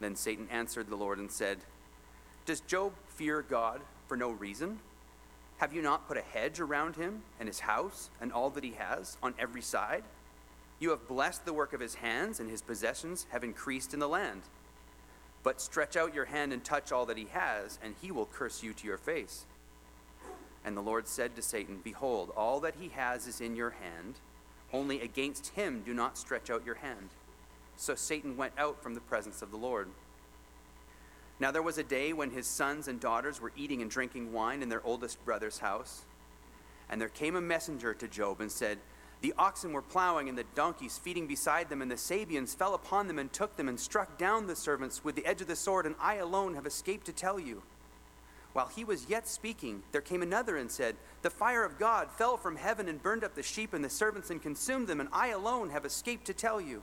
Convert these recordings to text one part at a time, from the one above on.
Then Satan answered the Lord and said, Does Job fear God for no reason? Have you not put a hedge around him and his house and all that he has on every side? You have blessed the work of his hands, and his possessions have increased in the land. But stretch out your hand and touch all that he has, and he will curse you to your face. And the Lord said to Satan, Behold, all that he has is in your hand. Only against him do not stretch out your hand. So Satan went out from the presence of the Lord. Now there was a day when his sons and daughters were eating and drinking wine in their oldest brother's house. And there came a messenger to Job and said, The oxen were plowing and the donkeys feeding beside them, and the Sabeans fell upon them and took them and struck down the servants with the edge of the sword, and I alone have escaped to tell you. While he was yet speaking, there came another and said, The fire of God fell from heaven and burned up the sheep and the servants and consumed them, and I alone have escaped to tell you.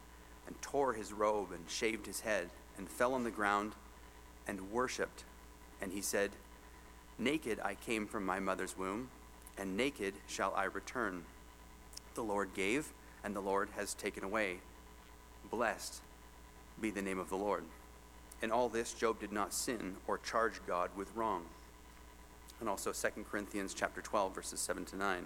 and tore his robe and shaved his head and fell on the ground and worshipped. And he said, Naked I came from my mother's womb, and naked shall I return. The Lord gave, and the Lord has taken away. Blessed be the name of the Lord. In all this Job did not sin or charge God with wrong. And also 2 Corinthians chapter 12 verses 7 to 9.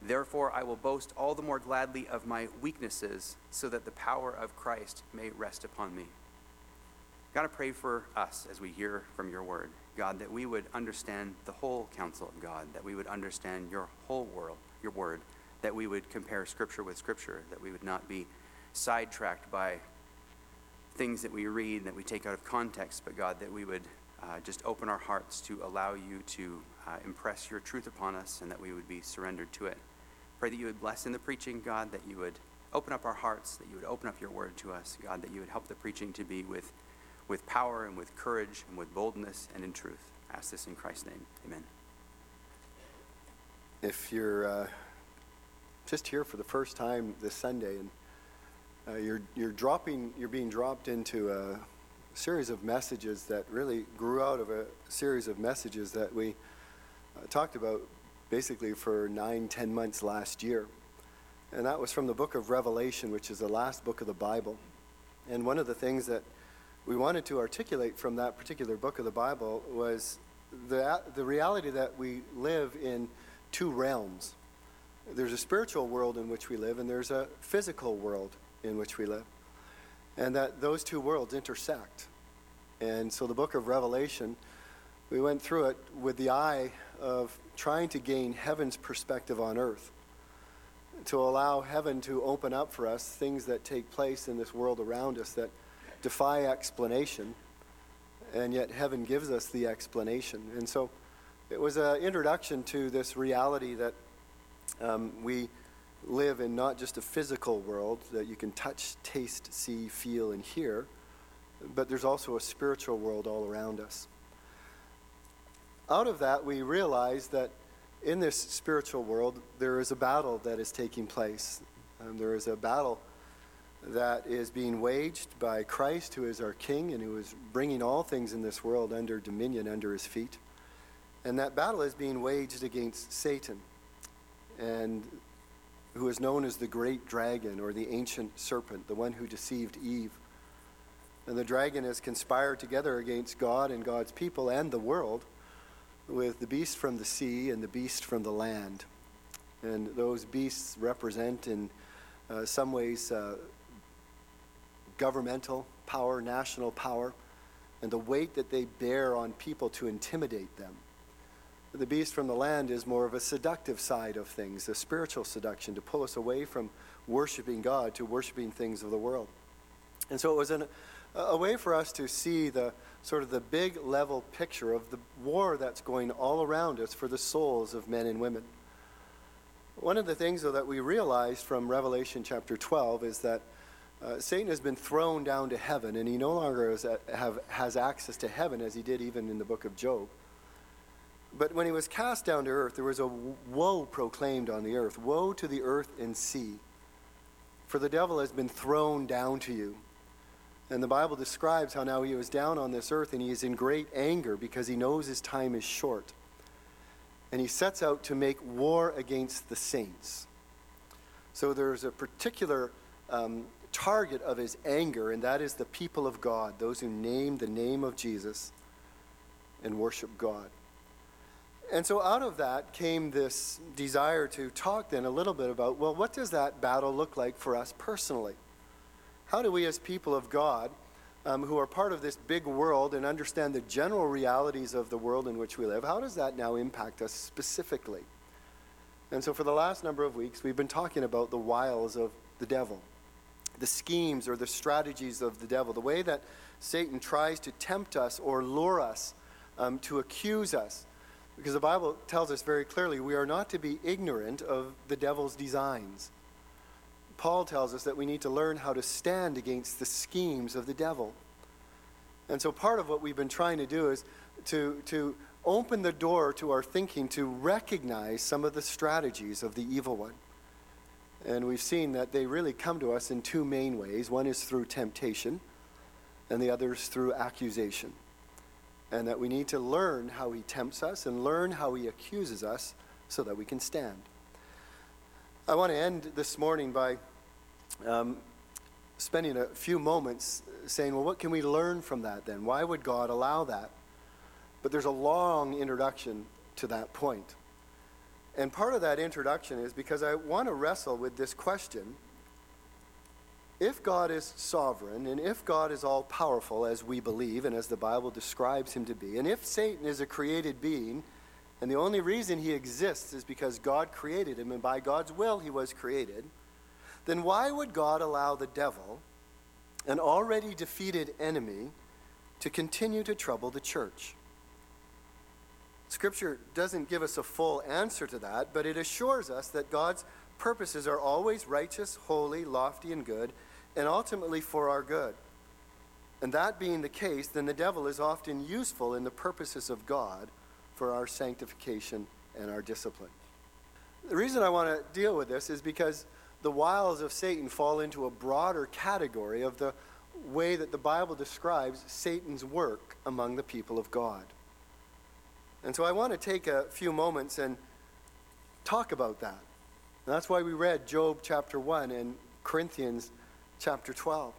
Therefore, I will boast all the more gladly of my weaknesses, so that the power of Christ may rest upon me. God, I pray for us as we hear from your word. God, that we would understand the whole counsel of God, that we would understand your whole world, your word, that we would compare scripture with scripture, that we would not be sidetracked by things that we read that we take out of context, but God, that we would uh, just open our hearts to allow you to uh, impress your truth upon us and that we would be surrendered to it. Pray that you would bless in the preaching, God, that you would open up our hearts, that you would open up your word to us, God, that you would help the preaching to be with, with power and with courage and with boldness and in truth. I ask this in Christ's name. Amen. If you're uh, just here for the first time this Sunday and uh, you're, you're dropping, you're being dropped into a series of messages that really grew out of a series of messages that we talked about basically for nine, ten months last year. And that was from the book of Revelation, which is the last book of the Bible. And one of the things that we wanted to articulate from that particular book of the Bible was the, the reality that we live in two realms. There's a spiritual world in which we live, and there's a physical world in which we live. And that those two worlds intersect. And so the book of Revelation, we went through it with the eye of trying to gain heaven's perspective on earth, to allow heaven to open up for us things that take place in this world around us that defy explanation, and yet heaven gives us the explanation. And so it was an introduction to this reality that um, we live in not just a physical world that you can touch, taste, see, feel, and hear, but there's also a spiritual world all around us out of that, we realize that in this spiritual world, there is a battle that is taking place. Um, there is a battle that is being waged by Christ, who is our King and who is bringing all things in this world under dominion under his feet. And that battle is being waged against Satan, and who is known as the great dragon or the ancient serpent, the one who deceived Eve. And the dragon has conspired together against God and God's people and the world with the beast from the sea and the beast from the land. And those beasts represent, in uh, some ways, uh, governmental power, national power, and the weight that they bear on people to intimidate them. The beast from the land is more of a seductive side of things, a spiritual seduction to pull us away from worshiping God to worshiping things of the world. And so it was an, a way for us to see the sort of the big level picture of the war that's going all around us for the souls of men and women. One of the things, though, that we realized from Revelation chapter 12 is that uh, Satan has been thrown down to heaven, and he no longer have, has access to heaven as he did even in the book of Job. But when he was cast down to earth, there was a woe proclaimed on the earth Woe to the earth and sea, for the devil has been thrown down to you. And the Bible describes how now he was down on this earth and he is in great anger because he knows his time is short. And he sets out to make war against the saints. So there's a particular um, target of his anger, and that is the people of God, those who name the name of Jesus and worship God. And so out of that came this desire to talk then a little bit about well, what does that battle look like for us personally? How do we, as people of God, um, who are part of this big world and understand the general realities of the world in which we live, how does that now impact us specifically? And so, for the last number of weeks, we've been talking about the wiles of the devil, the schemes or the strategies of the devil, the way that Satan tries to tempt us or lure us um, to accuse us because the Bible tells us very clearly we are not to be ignorant of the devil's designs. Paul tells us that we need to learn how to stand against the schemes of the devil. And so part of what we've been trying to do is to, to open the door to our thinking to recognize some of the strategies of the evil one. And we've seen that they really come to us in two main ways. One is through temptation, and the other is through accusation and that we need to learn how he tempts us and learn how he accuses us so that we can stand. I want to end this morning by um, spending a few moments saying, well, what can we learn from that then? Why would God allow that? But there's a long introduction to that point. And part of that introduction is because I want to wrestle with this question if God is sovereign, and if God is all powerful, as we believe, and as the Bible describes him to be, and if Satan is a created being, and the only reason he exists is because God created him, and by God's will he was created, then why would God allow the devil, an already defeated enemy, to continue to trouble the church? Scripture doesn't give us a full answer to that, but it assures us that God's purposes are always righteous, holy, lofty, and good and ultimately for our good. And that being the case, then the devil is often useful in the purposes of God for our sanctification and our discipline. The reason I want to deal with this is because the wiles of Satan fall into a broader category of the way that the Bible describes Satan's work among the people of God. And so I want to take a few moments and talk about that. And that's why we read Job chapter 1 and Corinthians chapter 12.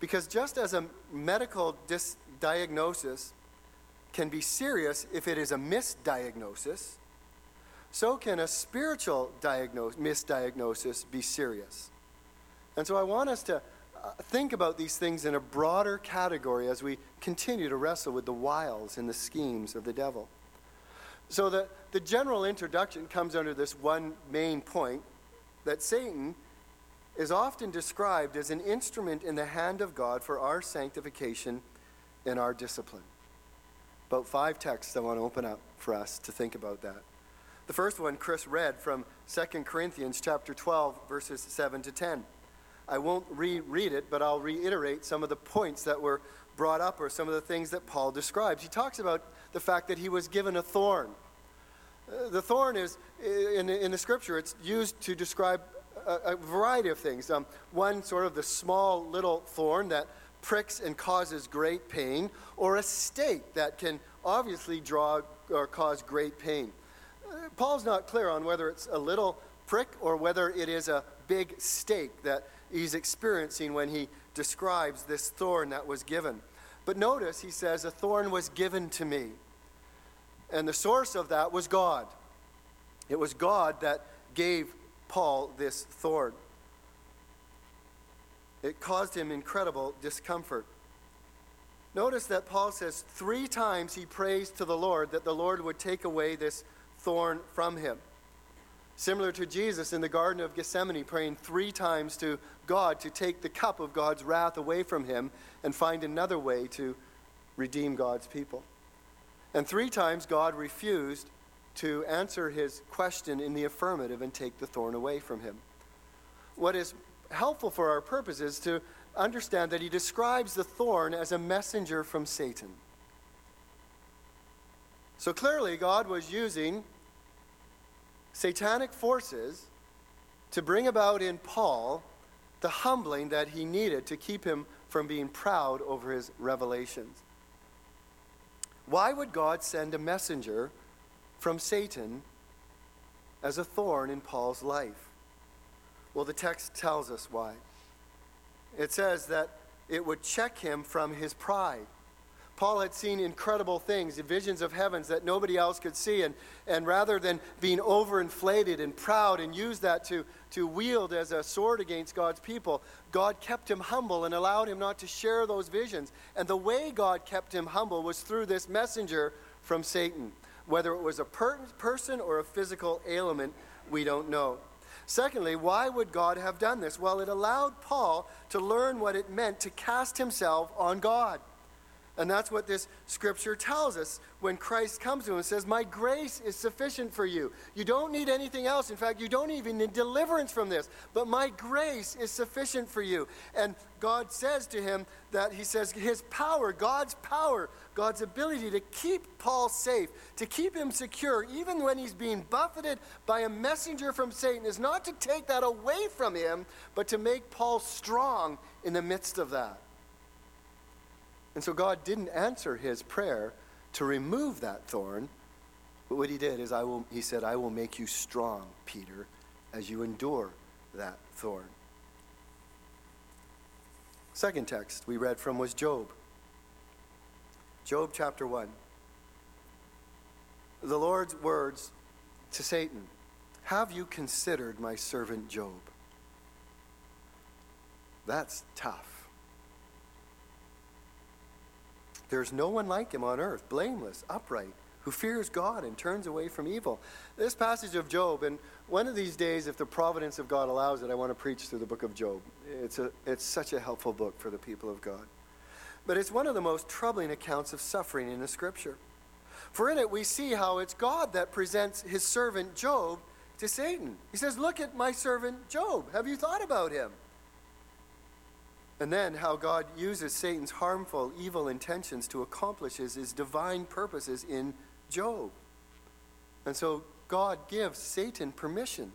Because just as a medical dis- diagnosis can be serious if it is a misdiagnosis, so can a spiritual misdiagnosis be serious. And so I want us to uh, think about these things in a broader category as we continue to wrestle with the wiles and the schemes of the devil. So the, the general introduction comes under this one main point that Satan is often described as an instrument in the hand of God for our sanctification and our discipline. About five texts I want to open up for us to think about that. The first one Chris read from 2 Corinthians chapter 12 verses 7 to 10. I won't reread it, but I'll reiterate some of the points that were brought up or some of the things that Paul describes. He talks about the fact that he was given a thorn. Uh, the thorn is, in, in the scripture, it's used to describe a, a variety of things. Um, one, sort of the small little thorn that pricks and causes great pain, or a stake that can obviously draw or cause great pain. Paul's not clear on whether it's a little prick or whether it is a big stake that he's experiencing when he describes this thorn that was given. But notice he says, A thorn was given to me. And the source of that was God. It was God that gave Paul this thorn. It caused him incredible discomfort. Notice that Paul says three times he prays to the Lord that the Lord would take away this thorn from him. Similar to Jesus in the Garden of Gethsemane, praying three times to God to take the cup of God's wrath away from him and find another way to redeem God's people. And three times God refused to answer his question in the affirmative and take the thorn away from him. What is helpful for our purpose is to understand that he describes the thorn as a messenger from Satan. So clearly, God was using satanic forces to bring about in Paul the humbling that he needed to keep him from being proud over his revelations. Why would God send a messenger from Satan as a thorn in Paul's life? Well, the text tells us why. It says that it would check him from his pride. Paul had seen incredible things, visions of heavens that nobody else could see. And, and rather than being overinflated and proud and use that to, to wield as a sword against God's people, God kept him humble and allowed him not to share those visions. And the way God kept him humble was through this messenger from Satan. Whether it was a per- person or a physical ailment, we don't know. Secondly, why would God have done this? Well, it allowed Paul to learn what it meant to cast himself on God. And that's what this scripture tells us when Christ comes to him and says, My grace is sufficient for you. You don't need anything else. In fact, you don't even need deliverance from this, but my grace is sufficient for you. And God says to him that He says, His power, God's power, God's ability to keep Paul safe, to keep him secure, even when he's being buffeted by a messenger from Satan, is not to take that away from him, but to make Paul strong in the midst of that. And so God didn't answer his prayer to remove that thorn. But what he did is I will he said, I will make you strong, Peter, as you endure that thorn. Second text we read from was Job. Job chapter 1. The Lord's words to Satan Have you considered my servant Job? That's tough. There's no one like him on earth, blameless, upright, who fears God and turns away from evil. This passage of Job, and one of these days, if the providence of God allows it, I want to preach through the book of Job. It's, a, it's such a helpful book for the people of God. But it's one of the most troubling accounts of suffering in the scripture. For in it, we see how it's God that presents his servant Job to Satan. He says, Look at my servant Job. Have you thought about him? And then how God uses Satan's harmful, evil intentions to accomplish his, his divine purposes in Job. And so God gives Satan permission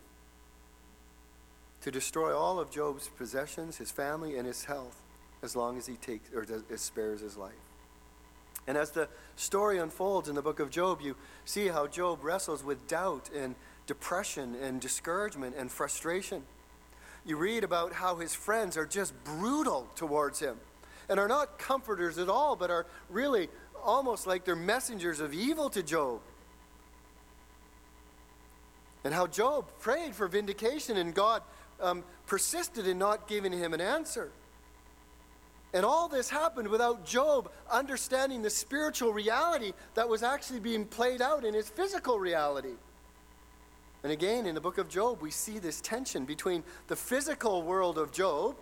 to destroy all of Job's possessions, his family, and his health, as long as he takes or does, spares his life. And as the story unfolds in the book of Job, you see how Job wrestles with doubt and depression and discouragement and frustration you read about how his friends are just brutal towards him and are not comforters at all, but are really almost like they're messengers of evil to Job. And how Job prayed for vindication and God um, persisted in not giving him an answer. And all this happened without Job understanding the spiritual reality that was actually being played out in his physical reality. And again, in the book of Job, we see this tension between the physical world of Job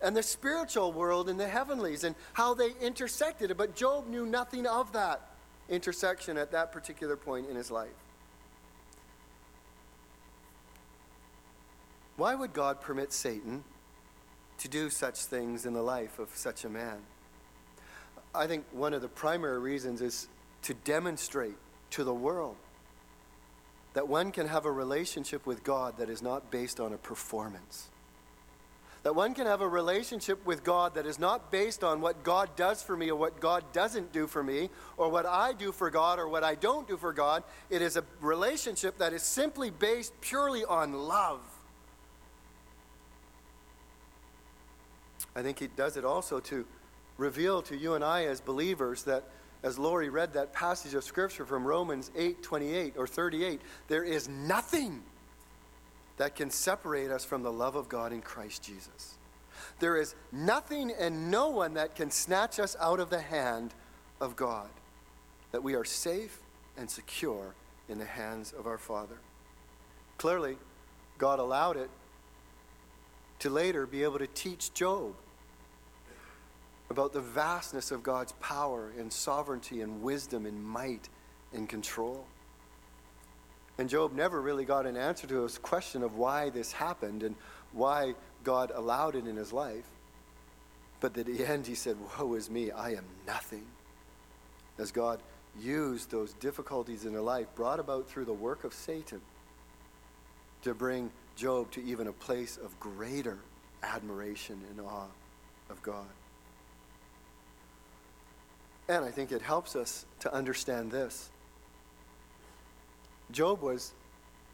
and the spiritual world in the heavenlies and how they intersected. But Job knew nothing of that intersection at that particular point in his life. Why would God permit Satan to do such things in the life of such a man? I think one of the primary reasons is to demonstrate to the world that one can have a relationship with God that is not based on a performance. That one can have a relationship with God that is not based on what God does for me or what God doesn't do for me, or what I do for God or what I don't do for God. It is a relationship that is simply based purely on love. I think he does it also to reveal to you and I as believers that as Lori read that passage of scripture from Romans 8 28 or 38, there is nothing that can separate us from the love of God in Christ Jesus. There is nothing and no one that can snatch us out of the hand of God, that we are safe and secure in the hands of our Father. Clearly, God allowed it to later be able to teach Job about the vastness of God's power and sovereignty and wisdom and might and control. And Job never really got an answer to his question of why this happened and why God allowed it in his life. But at the end, he said, Woe is me, I am nothing. As God used those difficulties in his life, brought about through the work of Satan, to bring Job to even a place of greater admiration and awe of God. And I think it helps us to understand this. Job was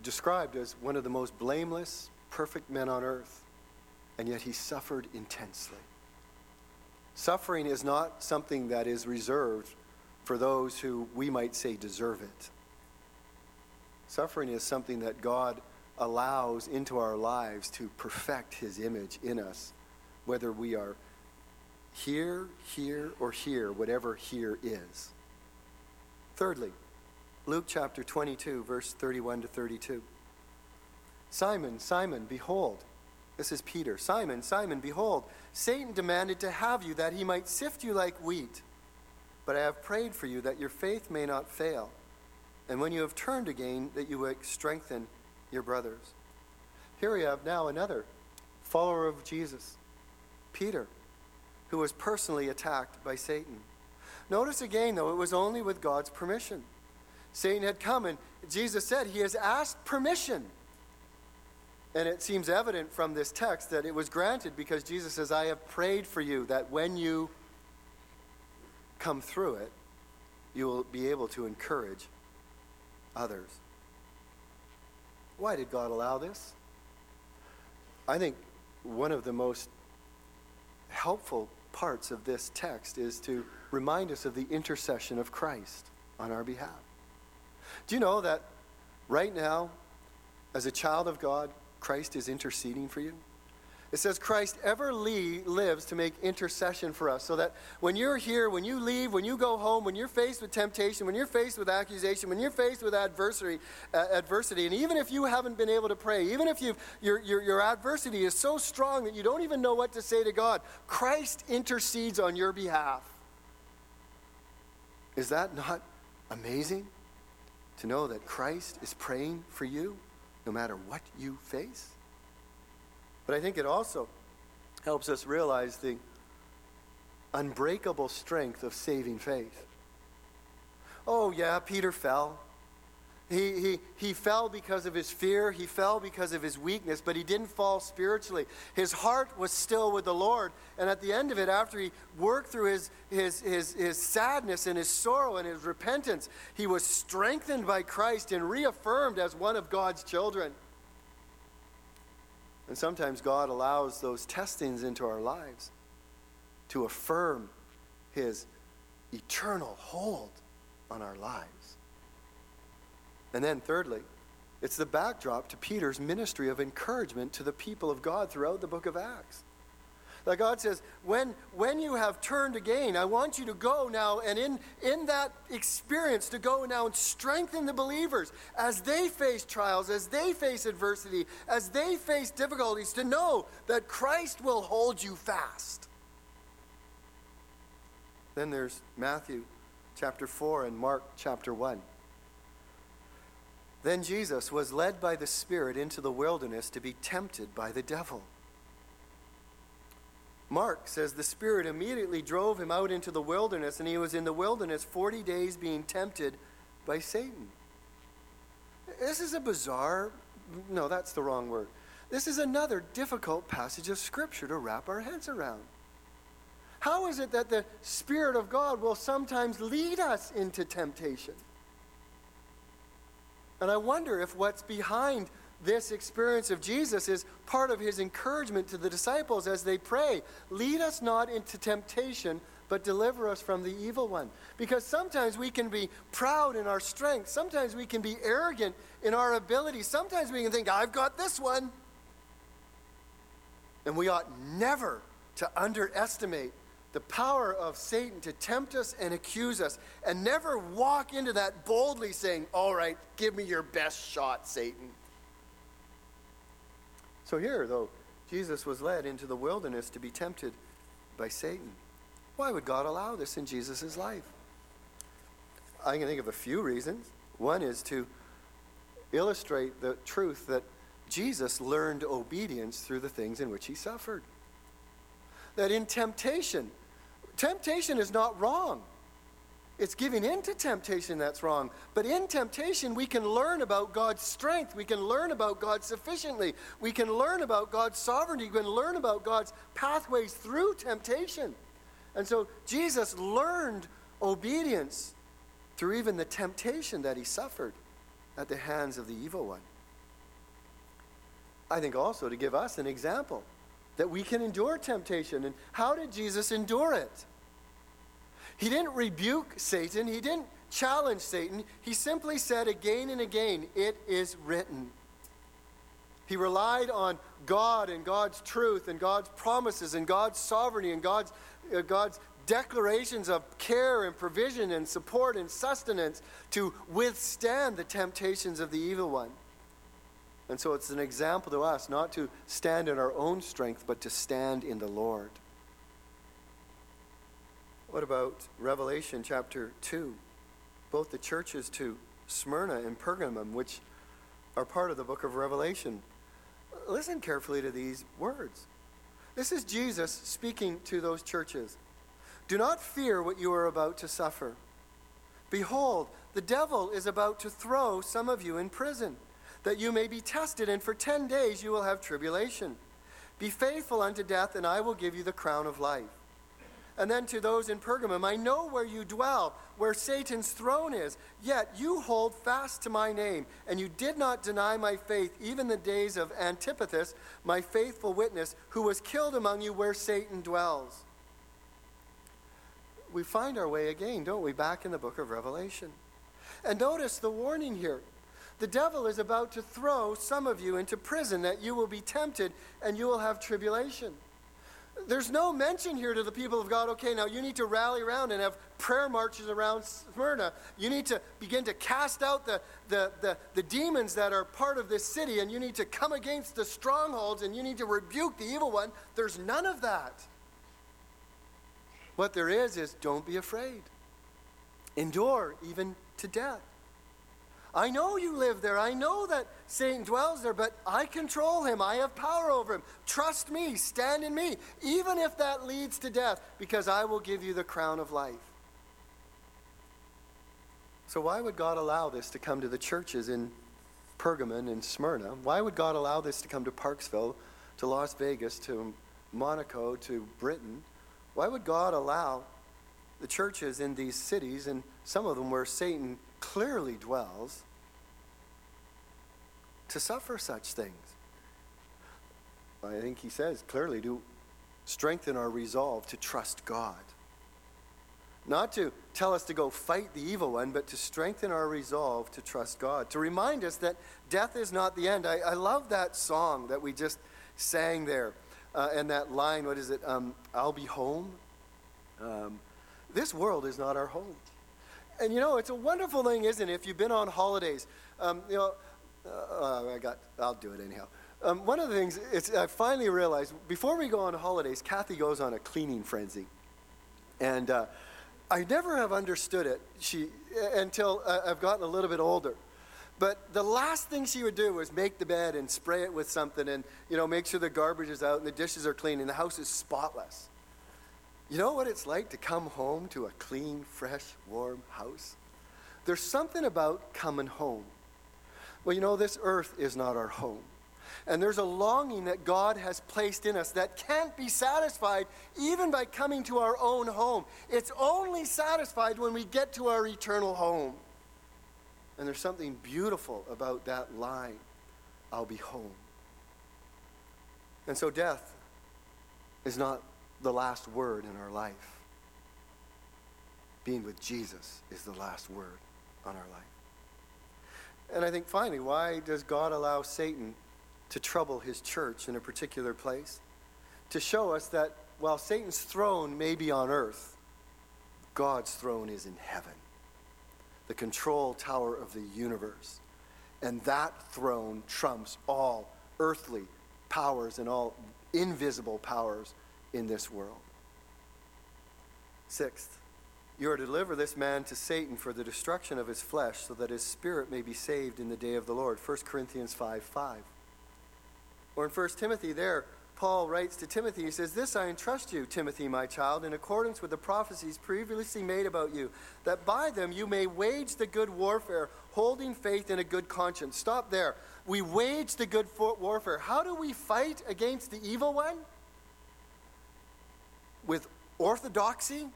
described as one of the most blameless, perfect men on earth, and yet he suffered intensely. Suffering is not something that is reserved for those who we might say deserve it. Suffering is something that God allows into our lives to perfect his image in us, whether we are here, here, or here, whatever here is. Thirdly, Luke chapter 22, verse 31 to 32. Simon, Simon, behold, this is Peter. Simon, Simon, behold, Satan demanded to have you that he might sift you like wheat. But I have prayed for you that your faith may not fail. And when you have turned again, that you will strengthen your brothers. Here we have now another follower of Jesus, Peter who was personally attacked by Satan. Notice again, though, it was only with God's permission. Satan had come, and Jesus said he has asked permission. And it seems evident from this text that it was granted because Jesus says, I have prayed for you that when you come through it, you will be able to encourage others. Why did God allow this? I think one of the most helpful parts of this text is to remind us of the intercession of Christ on our behalf. Do you know that right now, as a child of God, Christ is interceding for you? It says Christ ever lives to make intercession for us. So that when you're here, when you leave, when you go home, when you're faced with temptation, when you're faced with accusation, when you're faced with adversity, uh, adversity, and even if you haven't been able to pray, even if you your, your, your adversity is so strong that you don't even know what to say to God, Christ intercedes on your behalf. Is that not amazing? To know that Christ is praying for you no matter what you face? But I think it also helps us realize the unbreakable strength of saving faith. Oh, yeah, Peter fell. He, he, he fell because of his fear. He fell because of his weakness, but he didn't fall spiritually. His heart was still with the Lord. And at the end of it, after he worked through his, his, his, his sadness and his sorrow and his repentance, he was strengthened by Christ and reaffirmed as one of God's children. And sometimes God allows those testings into our lives to affirm his eternal hold on our lives. And then, thirdly, it's the backdrop to Peter's ministry of encouragement to the people of God throughout the book of Acts. That God says, when, when you have turned again, I want you to go now and in, in that experience to go now and strengthen the believers as they face trials, as they face adversity, as they face difficulties, to know that Christ will hold you fast. Then there's Matthew chapter 4 and Mark chapter 1. Then Jesus was led by the Spirit into the wilderness to be tempted by the devil. Mark says the Spirit immediately drove him out into the wilderness, and he was in the wilderness 40 days being tempted by Satan. This is a bizarre, no, that's the wrong word. This is another difficult passage of Scripture to wrap our heads around. How is it that the Spirit of God will sometimes lead us into temptation? And I wonder if what's behind this experience of Jesus is part of his encouragement to the disciples as they pray lead us not into temptation, but deliver us from the evil one. Because sometimes we can be proud in our strength, sometimes we can be arrogant in our ability, sometimes we can think, I've got this one. And we ought never to underestimate the power of Satan to tempt us and accuse us, and never walk into that boldly saying, All right, give me your best shot, Satan. So here, though, Jesus was led into the wilderness to be tempted by Satan. Why would God allow this in Jesus' life? I can think of a few reasons. One is to illustrate the truth that Jesus learned obedience through the things in which he suffered. That in temptation, temptation is not wrong. It's giving in to temptation that's wrong. But in temptation, we can learn about God's strength. We can learn about God sufficiently. We can learn about God's sovereignty. We can learn about God's pathways through temptation. And so Jesus learned obedience through even the temptation that he suffered at the hands of the evil one. I think also to give us an example that we can endure temptation. And how did Jesus endure it? He didn't rebuke Satan, he didn't challenge Satan. He simply said again and again, It is written. He relied on God and God's truth and God's promises and God's sovereignty and God's, uh, God's declarations of care and provision and support and sustenance to withstand the temptations of the evil one. And so it's an example to us not to stand in our own strength, but to stand in the Lord. What about Revelation chapter 2? Both the churches to Smyrna and Pergamum, which are part of the book of Revelation. Listen carefully to these words. This is Jesus speaking to those churches. Do not fear what you are about to suffer. Behold, the devil is about to throw some of you in prison, that you may be tested, and for ten days you will have tribulation. Be faithful unto death, and I will give you the crown of life. And then to those in Pergamum, I know where you dwell, where Satan's throne is. Yet you hold fast to my name, and you did not deny my faith, even the days of Antipathus, my faithful witness, who was killed among you where Satan dwells. We find our way again, don't we, back in the book of Revelation. And notice the warning here. The devil is about to throw some of you into prison that you will be tempted and you will have tribulation. There's no mention here to the people of God, okay, now you need to rally around and have prayer marches around Smyrna. You need to begin to cast out the, the, the, the, demons that are part of this city, and you need to come against the strongholds, and you need to rebuke the evil one. There's none of that. What there is, is don't be afraid. Endure even to death. I know you live there. I know that Satan dwells there, but I control him. I have power over him. Trust me. Stand in me, even if that leads to death, because I will give you the crown of life. So, why would God allow this to come to the churches in Pergamon and Smyrna? Why would God allow this to come to Parksville, to Las Vegas, to Monaco, to Britain? Why would God allow the churches in these cities, and some of them where Satan clearly dwells, to suffer such things. I think he says clearly to strengthen our resolve to trust God. Not to tell us to go fight the evil one, but to strengthen our resolve to trust God. To remind us that death is not the end. I, I love that song that we just sang there. Uh, and that line, what is it? Um, I'll be home. Um, this world is not our home. And you know, it's a wonderful thing, isn't it? If you've been on holidays, um, you know, uh, I got, I'll do it anyhow. Um, one of the things it's, I finally realized before we go on holidays, Kathy goes on a cleaning frenzy, and uh, I never have understood it. She until uh, I've gotten a little bit older. But the last thing she would do was make the bed and spray it with something, and you know, make sure the garbage is out and the dishes are clean and the house is spotless. You know what it's like to come home to a clean, fresh, warm house? There's something about coming home. Well, you know, this earth is not our home. And there's a longing that God has placed in us that can't be satisfied even by coming to our own home. It's only satisfied when we get to our eternal home. And there's something beautiful about that line I'll be home. And so death is not the last word in our life. Being with Jesus is the last word on our life. And I think finally, why does God allow Satan to trouble his church in a particular place? To show us that while Satan's throne may be on earth, God's throne is in heaven, the control tower of the universe. And that throne trumps all earthly powers and all invisible powers in this world. Sixth, you are to deliver this man to Satan for the destruction of his flesh, so that his spirit may be saved in the day of the Lord. 1 Corinthians 5 5. Or in 1 Timothy, there, Paul writes to Timothy, he says, This I entrust you, Timothy, my child, in accordance with the prophecies previously made about you, that by them you may wage the good warfare, holding faith in a good conscience. Stop there. We wage the good warfare. How do we fight against the evil one? With orthodoxy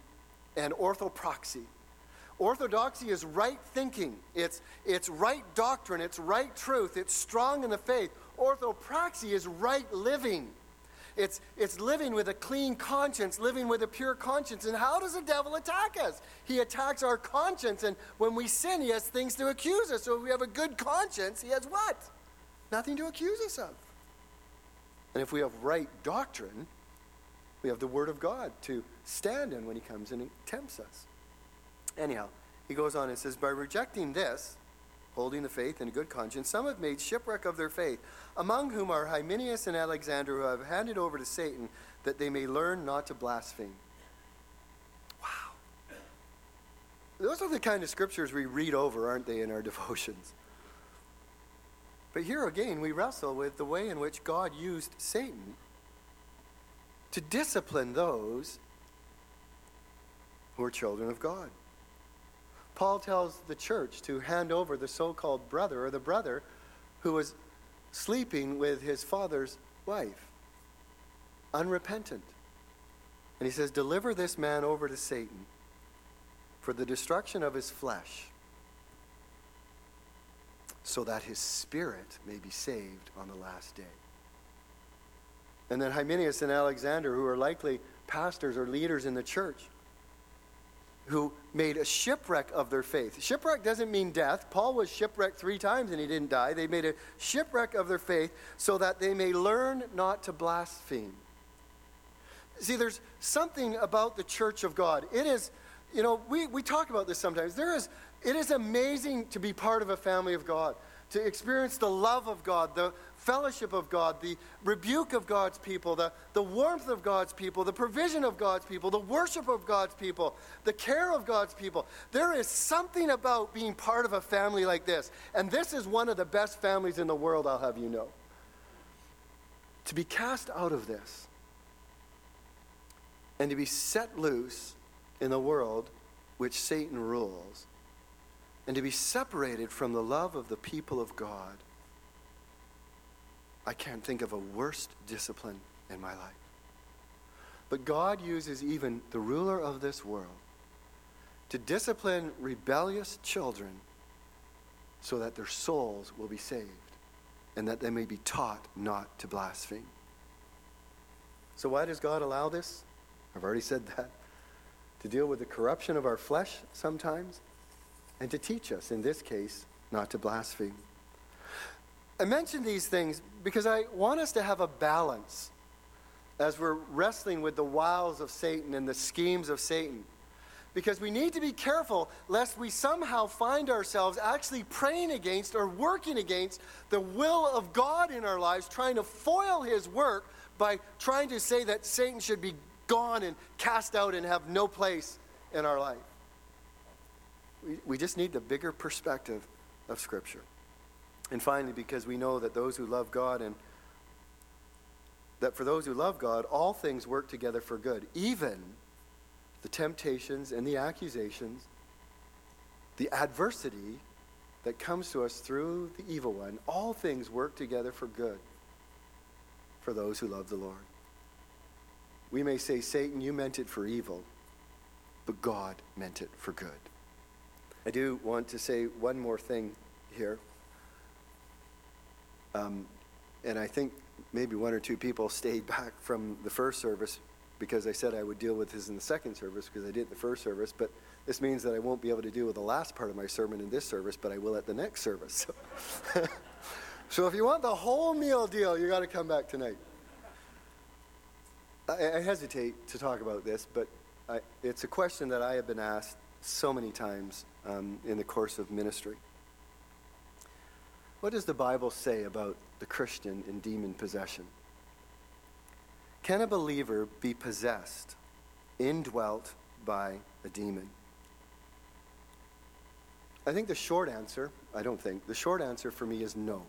and orthopraxy. Orthodoxy is right thinking, it's, it's right doctrine, it's right truth, it's strong in the faith. Orthopraxy is right living. It's, it's living with a clean conscience, living with a pure conscience. And how does the devil attack us? He attacks our conscience, and when we sin, he has things to accuse us. So if we have a good conscience, he has what? Nothing to accuse us of. And if we have right doctrine, we have the Word of God to stand in when He comes and tempts us. Anyhow, he goes on and says, By rejecting this, holding the faith in a good conscience, some have made shipwreck of their faith, among whom are Hymenaeus and Alexander, who have handed over to Satan that they may learn not to blaspheme. Wow. Those are the kind of scriptures we read over, aren't they, in our devotions? But here again, we wrestle with the way in which God used Satan to discipline those who are children of God. Paul tells the church to hand over the so called brother or the brother who was sleeping with his father's wife, unrepentant. And he says, Deliver this man over to Satan for the destruction of his flesh, so that his spirit may be saved on the last day. And then Hymenaeus and Alexander, who are likely pastors or leaders in the church, who made a shipwreck of their faith. Shipwreck doesn't mean death. Paul was shipwrecked three times and he didn't die. They made a shipwreck of their faith so that they may learn not to blaspheme. See, there's something about the church of God. It is, you know, we, we talk about this sometimes. There is, it is amazing to be part of a family of God to experience the love of God, the fellowship of God, the rebuke of God's people, the, the warmth of God's people, the provision of God's people, the worship of God's people, the care of God's people. There is something about being part of a family like this. And this is one of the best families in the world, I'll have you know. To be cast out of this and to be set loose in the world which Satan rules and to be separated from the love of the people of God. I can't think of a worse discipline in my life. But God uses even the ruler of this world to discipline rebellious children so that their souls will be saved and that they may be taught not to blaspheme. So, why does God allow this? I've already said that. To deal with the corruption of our flesh sometimes, and to teach us, in this case, not to blaspheme. I mention these things because I want us to have a balance as we're wrestling with the wiles of Satan and the schemes of Satan. Because we need to be careful lest we somehow find ourselves actually praying against or working against the will of God in our lives, trying to foil his work by trying to say that Satan should be gone and cast out and have no place in our life. We, just need the bigger perspective of Scripture. And finally, because we know that those who love God and that for those who love God, all things work together for good, even the temptations and the accusations, the adversity that comes to us through the evil one, all things work together for good for those who love the Lord. We may say, Satan, you meant it for evil, but God meant it for good. I do want to say one more thing here. Um, and I think maybe one or two people stayed back from the first service because I said I would deal with this in the second service because I did the first service. But this means that I won't be able to deal with the last part of my sermon in this service, but I will at the next service. So, if you want the whole meal deal, you got to come back tonight. I, I, hesitate to talk about this, but I, it's a question that I have been asked so many times um, in the course of ministry. What does the Bible say about the Christian in demon possession? Can a believer be possessed, indwelt by a demon? I think the short answer, I don't think, the short answer for me is no.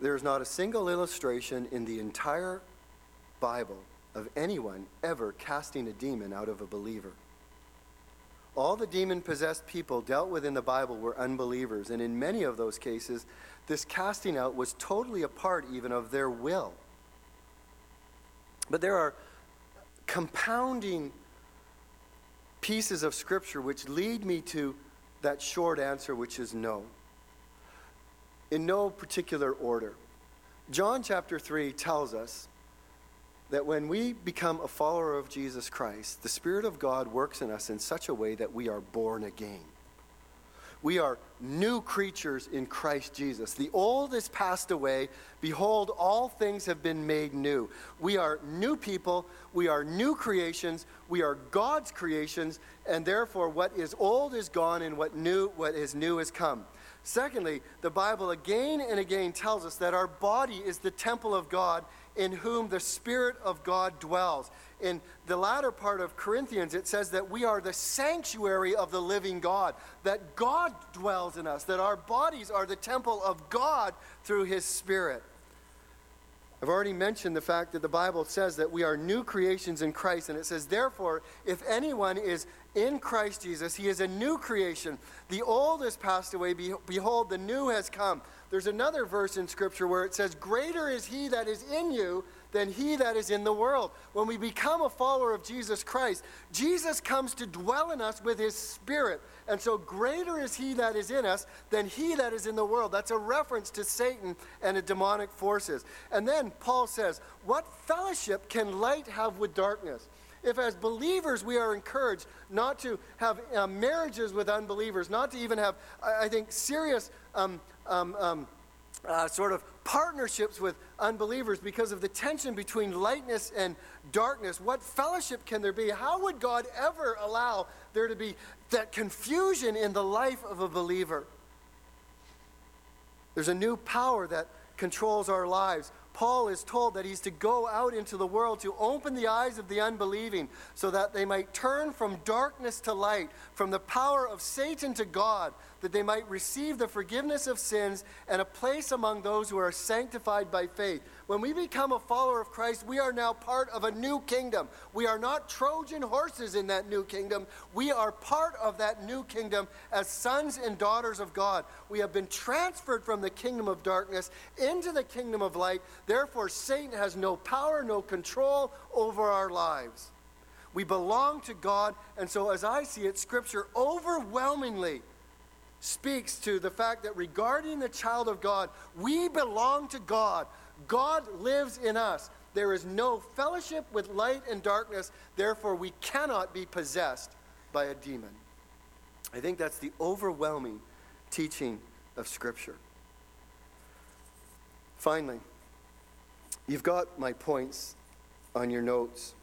There is not a single illustration in the entire Bible of anyone ever casting a demon out of a believer. All the demon possessed people dealt with in the Bible were unbelievers, and in many of those cases, this casting out was totally a part even of their will. But there are compounding pieces of Scripture which lead me to that short answer, which is no. In no particular order. John chapter 3 tells us that when we become a follower of Jesus Christ, the Spirit of God works in us in such a way that we are born again. We are new creatures in Christ Jesus. The old is passed away. Behold, all things have been made new. We are new people. We are new creations. We are God's creations. And therefore, what is old is gone, and what new, what is new has come. Secondly, the Bible again and again tells us that our body is the temple of God in whom the Spirit of God dwells in the latter part of Corinthians, it says that we are the sanctuary of the living God, that God dwells in us, that our bodies are the temple of God through His Spirit. I've already mentioned the fact that the Bible says that we are new creations in Christ, and it says, therefore, if anyone is in Christ Jesus, he is a new creation. The old has passed away, behold, the new has come. There's another verse in Scripture where it says, Greater is he that is in you than he that is in the world. When we become a follower of Jesus Christ, Jesus comes to dwell in us with his spirit. And so, greater is he that is in us than he that is in the world. That's a reference to Satan and the demonic forces. And then Paul says, What fellowship can light have with darkness? If, as believers, we are encouraged not to have uh, marriages with unbelievers, not to even have, I, I think, serious um, um, um, uh, sort of partnerships with unbelievers because of the tension between lightness and darkness. What fellowship can there be? How would God ever allow there to be that confusion in the life of a believer? There's a new power that controls our lives. Paul is told that he's to go out into the world to open the eyes of the unbelieving so that they might turn from darkness to light, from the power of Satan to God, that they might receive the forgiveness of sins and a place among those who are sanctified by faith. When we become a follower of Christ, we are now part of a new kingdom. We are not Trojan horses in that new kingdom. We are part of that new kingdom as sons and daughters of God. We have been transferred from the kingdom of darkness into the kingdom of light. Therefore, Satan has no power, no control over our lives. We belong to God, and so as I see it, Scripture overwhelmingly speaks to the fact that regarding the child of God, we belong to God. God lives in us. There is no fellowship with light and darkness, therefore, we cannot be possessed by a demon. I think that's the overwhelming teaching of Scripture. Finally, you've got my points on your notes.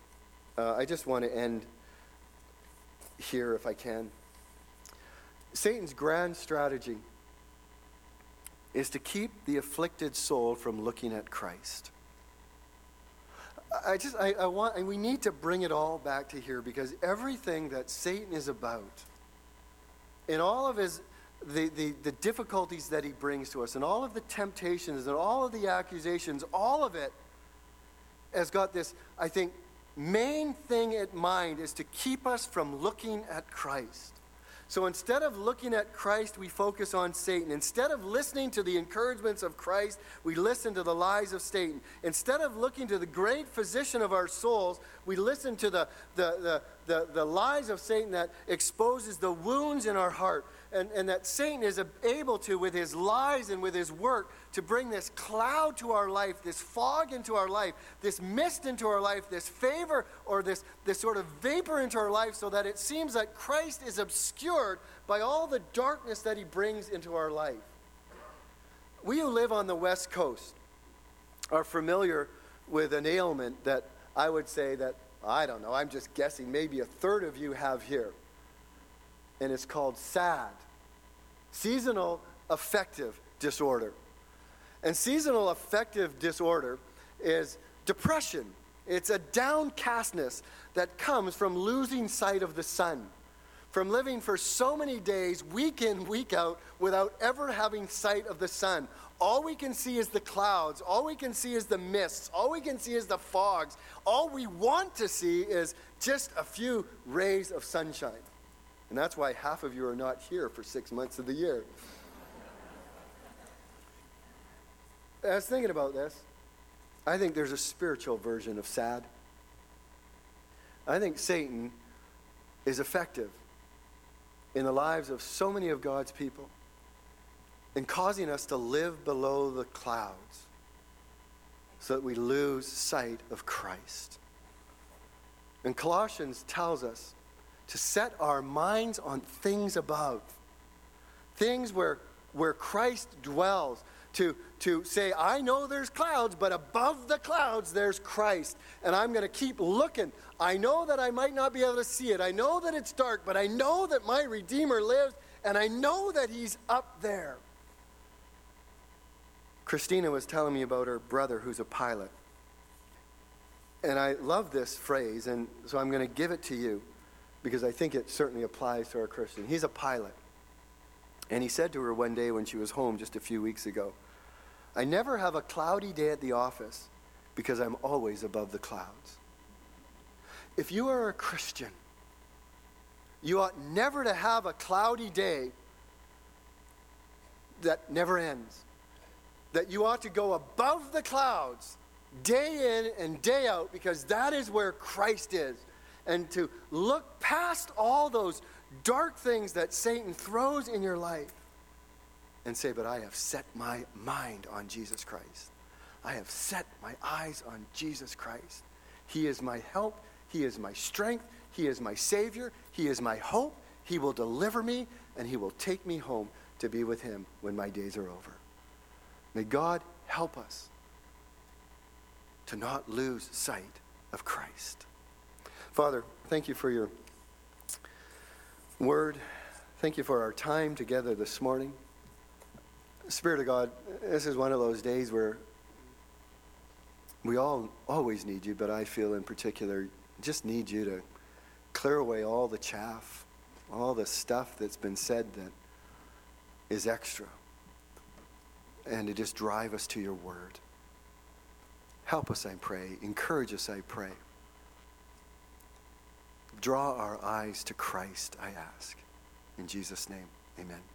Uh, I just want to end here if I can. Satan's grand strategy is to keep the afflicted soul from looking at Christ. I just, I, I, want, and we need to bring it all back to here because everything that Satan is about, in all of his, the, the, the difficulties that he brings to us, and all of the temptations, and all of the accusations, all of it has got this, I think, main thing at mind is to keep us from looking at Christ. So instead of looking at Christ, we focus on Satan. Instead of listening to the encouragements of Christ, we listen to the lies of Satan. Instead of looking to the great physician of our souls, we listen to the, the, the, the, the lies of Satan that exposes the wounds in our heart. And, and that Satan is able to, with his lies and with his work, to bring this cloud to our life, this fog into our life, this mist into our life, this favor or this, this sort of vapor into our life, so that it seems that Christ is obscured by all the darkness that he brings into our life. We who live on the West Coast are familiar with an ailment that I would say that, I don't know, I'm just guessing, maybe a third of you have here and it's called SAD seasonal affective disorder. And seasonal affective disorder is depression, it's a downcastness that comes from losing sight of the sun. From living for so many days, week in, week out, without ever having sight of the sun. All we can see is the clouds. All we can see is the mists. All we can see is the fogs. All we want to see is just a few rays of sunshine. And that's why half of you are not here for six months of the year. I was thinking about this. I think there's a spiritual version of sad. I think Satan is effective in the lives of so many of God's people and causing us to live below the clouds so that we lose sight of Christ. And Colossians tells us to set our minds on things above, things where, where Christ dwells. To, to say, I know there's clouds, but above the clouds there's Christ. And I'm going to keep looking. I know that I might not be able to see it. I know that it's dark, but I know that my Redeemer lives, and I know that He's up there. Christina was telling me about her brother who's a pilot. And I love this phrase, and so I'm going to give it to you because I think it certainly applies to our Christian. He's a pilot. And he said to her one day when she was home just a few weeks ago, I never have a cloudy day at the office because I'm always above the clouds. If you are a Christian, you ought never to have a cloudy day that never ends. That you ought to go above the clouds day in and day out because that is where Christ is and to look past all those dark things that Satan throws in your life and say, But I have set my mind on Jesus Christ. I have set my eyes on Jesus Christ. He is my help. He is my strength. He is my Savior. He is my hope. He will deliver me and He will take me home to be with Him when my days are over. May God help us to not lose sight of Christ. Father, thank you for your word. Thank you for our time together this morning. Spirit of God, this is one of those days where we all always need you, but I feel in particular just need you to clear away all the chaff, all the stuff that's been said that is extra, and to just drive us to your word. Help us, I pray. Encourage us, I pray. Draw our eyes to Christ, I ask. In Jesus' name, amen.